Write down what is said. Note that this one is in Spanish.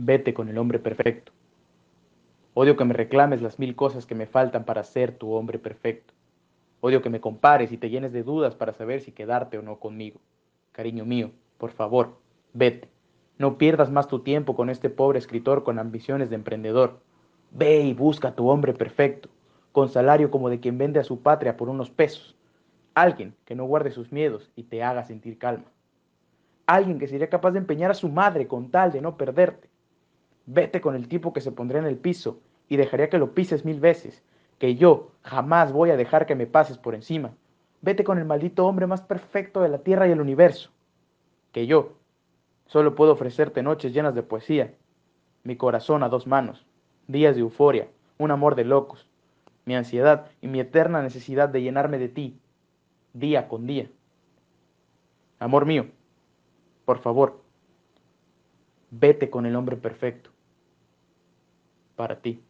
Vete con el hombre perfecto. Odio que me reclames las mil cosas que me faltan para ser tu hombre perfecto. Odio que me compares y te llenes de dudas para saber si quedarte o no conmigo. Cariño mío, por favor, vete. No pierdas más tu tiempo con este pobre escritor con ambiciones de emprendedor. Ve y busca a tu hombre perfecto, con salario como de quien vende a su patria por unos pesos. Alguien que no guarde sus miedos y te haga sentir calma. Alguien que sería capaz de empeñar a su madre con tal de no perderte. Vete con el tipo que se pondría en el piso y dejaría que lo pises mil veces, que yo jamás voy a dejar que me pases por encima. Vete con el maldito hombre más perfecto de la tierra y el universo, que yo solo puedo ofrecerte noches llenas de poesía, mi corazón a dos manos, días de euforia, un amor de locos, mi ansiedad y mi eterna necesidad de llenarme de ti, día con día. Amor mío, por favor, vete con el hombre perfecto para ti.